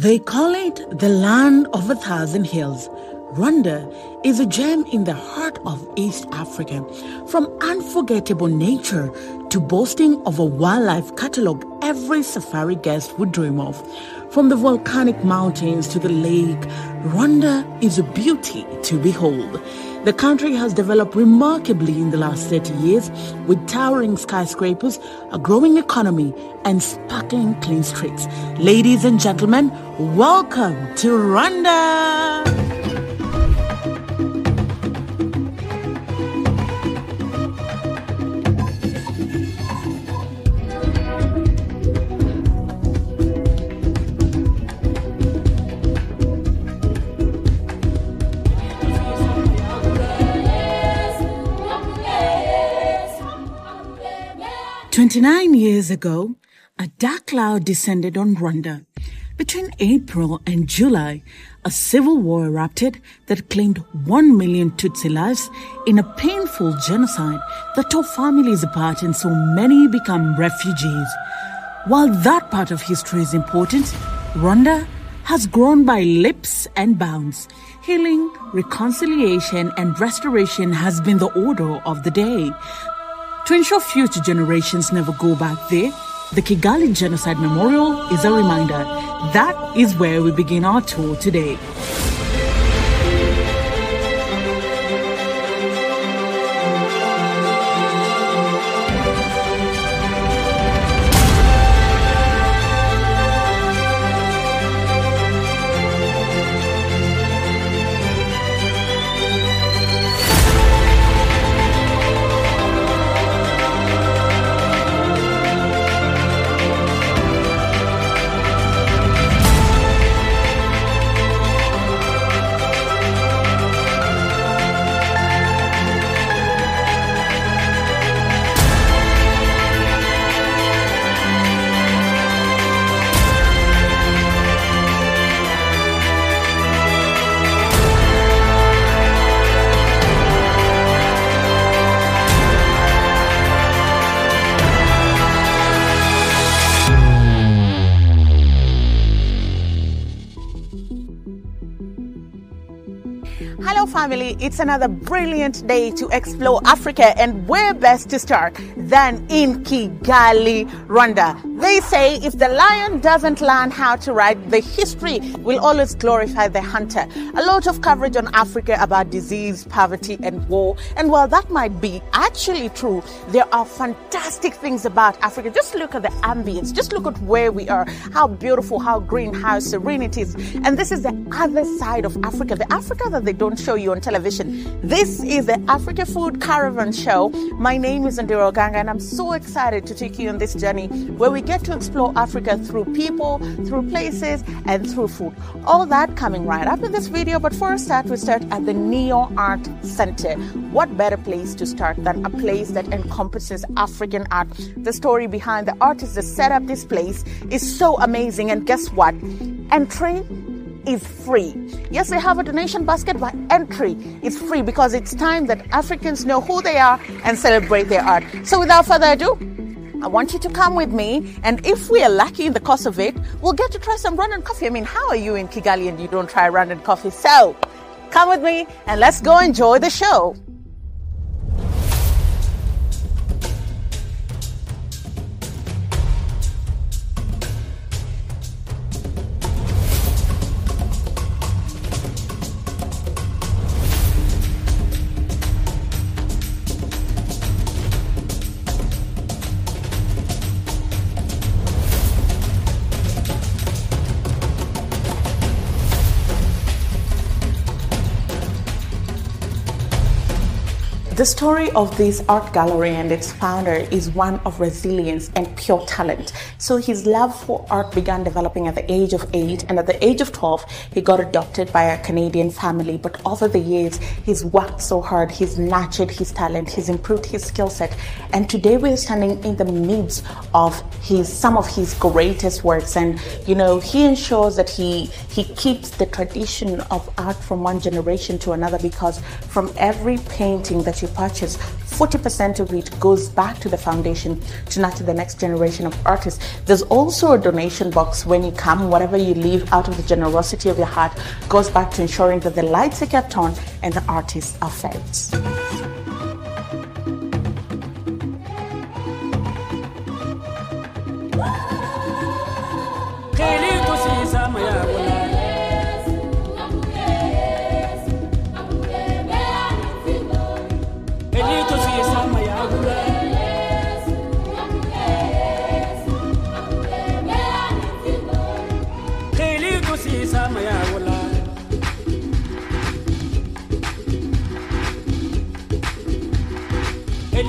They call it the land of a thousand hills. Rwanda is a gem in the heart of East Africa. From unforgettable nature to boasting of a wildlife catalogue every safari guest would dream of. From the volcanic mountains to the lake, Rwanda is a beauty to behold. The country has developed remarkably in the last 30 years with towering skyscrapers, a growing economy, and sparkling clean streets. Ladies and gentlemen, welcome to Rwanda! 29 years ago, a dark cloud descended on Rwanda. Between April and July, a civil war erupted that claimed 1 million Tutsi lives in a painful genocide that tore families apart and saw many become refugees. While that part of history is important, Rwanda has grown by leaps and bounds. Healing, reconciliation, and restoration has been the order of the day. To ensure future generations never go back there, the Kigali Genocide Memorial is a reminder. That is where we begin our tour today. Family, it's another brilliant day to explore Africa, and where best to start than in Kigali, Rwanda. They say if the lion doesn't learn how to ride, the history will always glorify the hunter. A lot of coverage on Africa about disease, poverty, and war. And while that might be actually true, there are fantastic things about Africa. Just look at the ambience, just look at where we are, how beautiful, how green, how serene it is. And this is the other side of Africa, the Africa that they don't show you on television. This is the Africa Food Caravan Show. My name is Ondiro Oganga, and I'm so excited to take you on this journey where we get to explore Africa through people, through places, and through food. All that coming right up in this video. But for a start, we start at the Niyo Art Center. What better place to start than a place that encompasses African art? The story behind the artists that set up this place is so amazing. And guess what? Entry is free. Yes, they have a donation basket, but entry is free because it's time that Africans know who they are and celebrate their art. So without further ado, I want you to come with me, and if we are lucky in the course of it, we'll get to try some Rwandan coffee. I mean, how are you in Kigali and you don't try Rwandan coffee? So, come with me and let's go enjoy the show. The story of this art gallery and its founder is one of resilience and pure talent. So his love for art began developing at the age of eight, and at the age of 12, he got adopted by a Canadian family. But over the years, he's worked so hard, he's nurtured his talent, he's improved his skill set, and today we're standing in the midst of his some of his greatest works. And you know, he ensures that he he keeps the tradition of art from one generation to another because from every painting that you purchase, 40% of it goes back to the foundation to nurture the next generation of artists. There's also a donation box when you come. Whatever you leave out of the generosity of your heart goes back to ensuring that the lights are kept on and the artists are fed.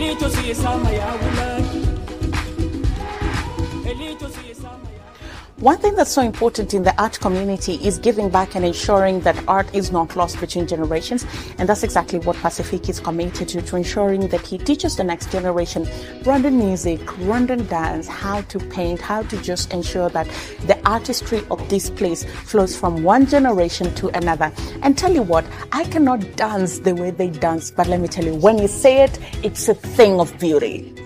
need to see some of One thing that's so important in the art community is giving back and ensuring that art is not lost between generations. And that's exactly what Pacific is committed to, to ensuring that he teaches the next generation Rwandan music, Rwandan dance, how to paint, how to just ensure that the artistry of this place flows from one generation to another. And tell you what, I cannot dance the way they dance, but let me tell you, when you say it, it's a thing of beauty.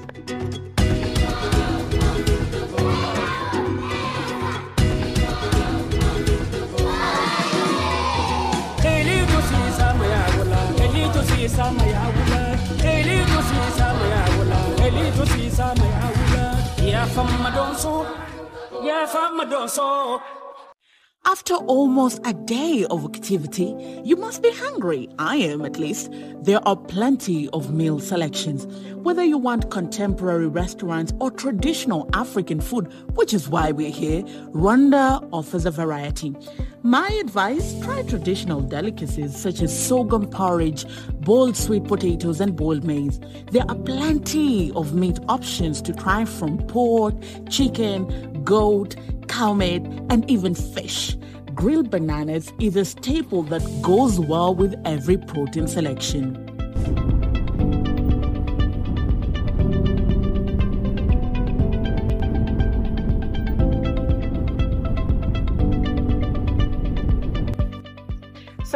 After almost a day of activity, you must be hungry. I am at least. There are plenty of meal selections. Whether you want contemporary restaurants or traditional African food, which is why we're here, Rwanda offers a variety. My advice, try traditional delicacies such as sorghum porridge, boiled sweet potatoes, and boiled maize. There are plenty of meat options to try from pork, chicken, goat, cow meat, and even fish. Grilled bananas is a staple that goes well with every protein selection.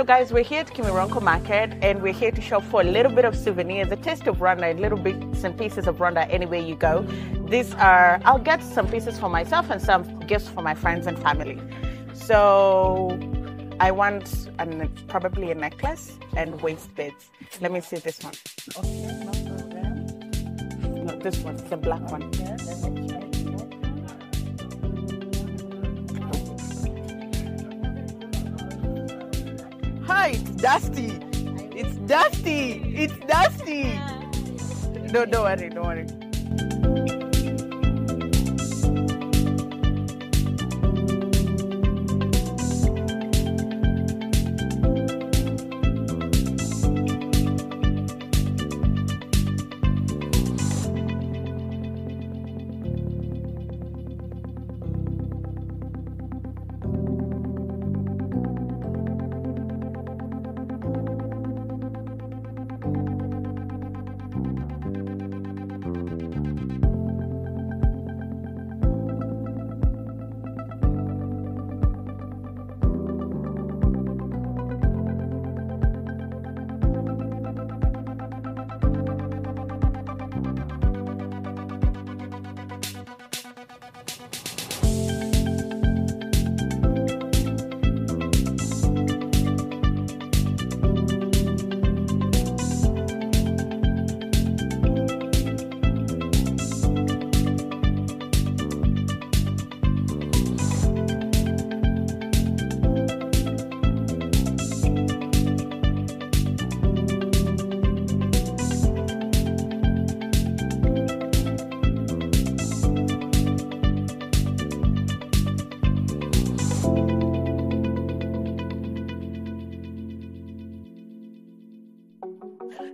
Guys, we're here at Kimironko Market and we're here to shop for a little bit of souvenirs, a taste of Rwanda, little bits and pieces of Rwanda anywhere you go. These are, I'll get some pieces for myself and some gifts for my friends and family. So I want an, probably a necklace and waist beads. Let me see this one. Oh, okay, no No, this one, the black one. It's Dusty. It's Dusty. It's Dusty. No, don't worry, don't worry.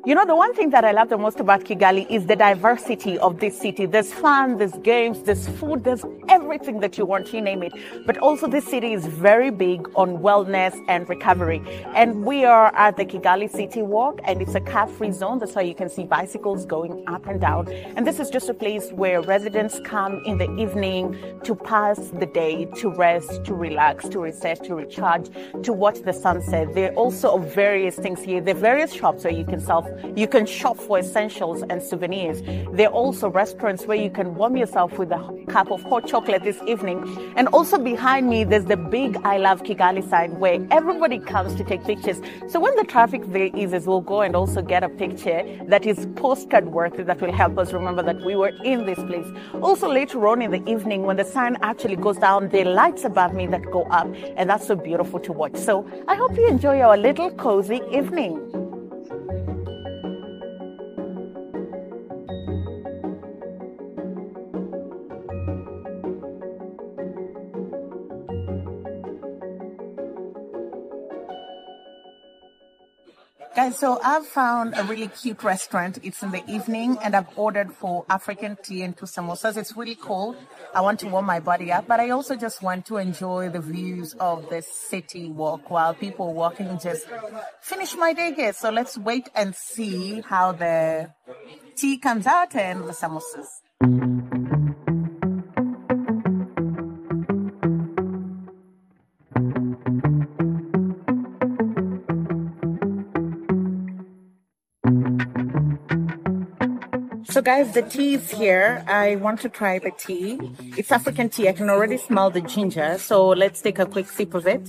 You know, the one thing that I love the most about Kigali is the diversity of this city. There's fun, there's games, there's food, there's everything that you want, you name it. But also, this city is very big on wellness and recovery. And we are at the Kigali City Walk, and it's a car free zone. That's why you can see bicycles going up and down. And this is just a place where residents come in the evening to pass the day, to rest, to relax, to reset, to recharge, to watch the sunset. There are also various things here. There are various shops where you can self, you can shop for essentials and souvenirs. There are also restaurants where you can warm yourself with a cup of hot chocolate this evening. And also behind me, there's the big I Love Kigali sign where everybody comes to take pictures. So when the traffic there eases, we'll go and also get a picture that is postcard worthy that will help us remember that we were in this place. Also later on in the evening, when the sun actually goes down, are lights above me that go up, and that's so beautiful to watch. So I hope you enjoy our little cozy evening. Guys, so I've found a really cute restaurant. It's in the evening and I've ordered for African tea and two samosas. It's really cold. I want to warm my body up, but I also just want to enjoy the views of the city walk while people walking just finish my day here. So let's wait and see how the tea comes out and the samosas. So guys, the tea is here. I want to try the tea. It's African tea. I can already smell the ginger. So let's take a quick sip of it.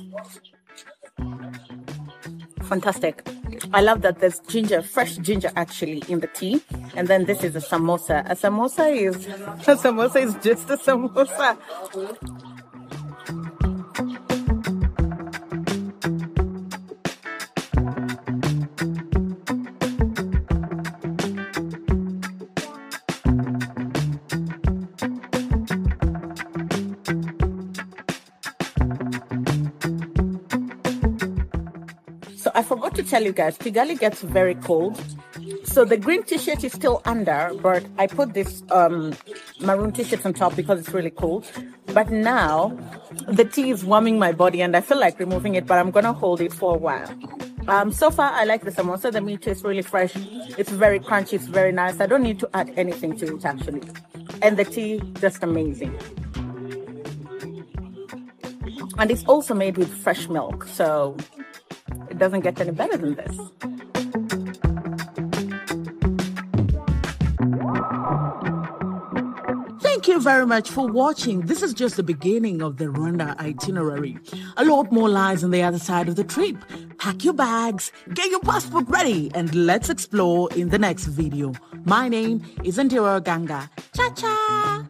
Fantastic. I love that there's ginger, fresh ginger actually in the tea. And then this is a samosa. A samosa is, a samosa is just a samosa. Tell you guys, Kigali gets very cold. So the green t-shirt is still under, but I put this um, maroon t-shirt on top because it's really cold. But now the tea is warming my body and I feel like removing it, but I'm gonna hold it for a while. Um, so far, I like the samosa. The meat is really fresh. It's very crunchy. It's very nice. I don't need to add anything to it actually. And the tea, just amazing. And it's also made with fresh milk. So it doesn't get any better than this. Thank you very much for watching. This is just the beginning of the Rwanda itinerary. A lot more lies on the other side of the trip. Pack your bags, get your passport ready, and let's explore in the next video. My name is Ondiro Oganga. Cha cha!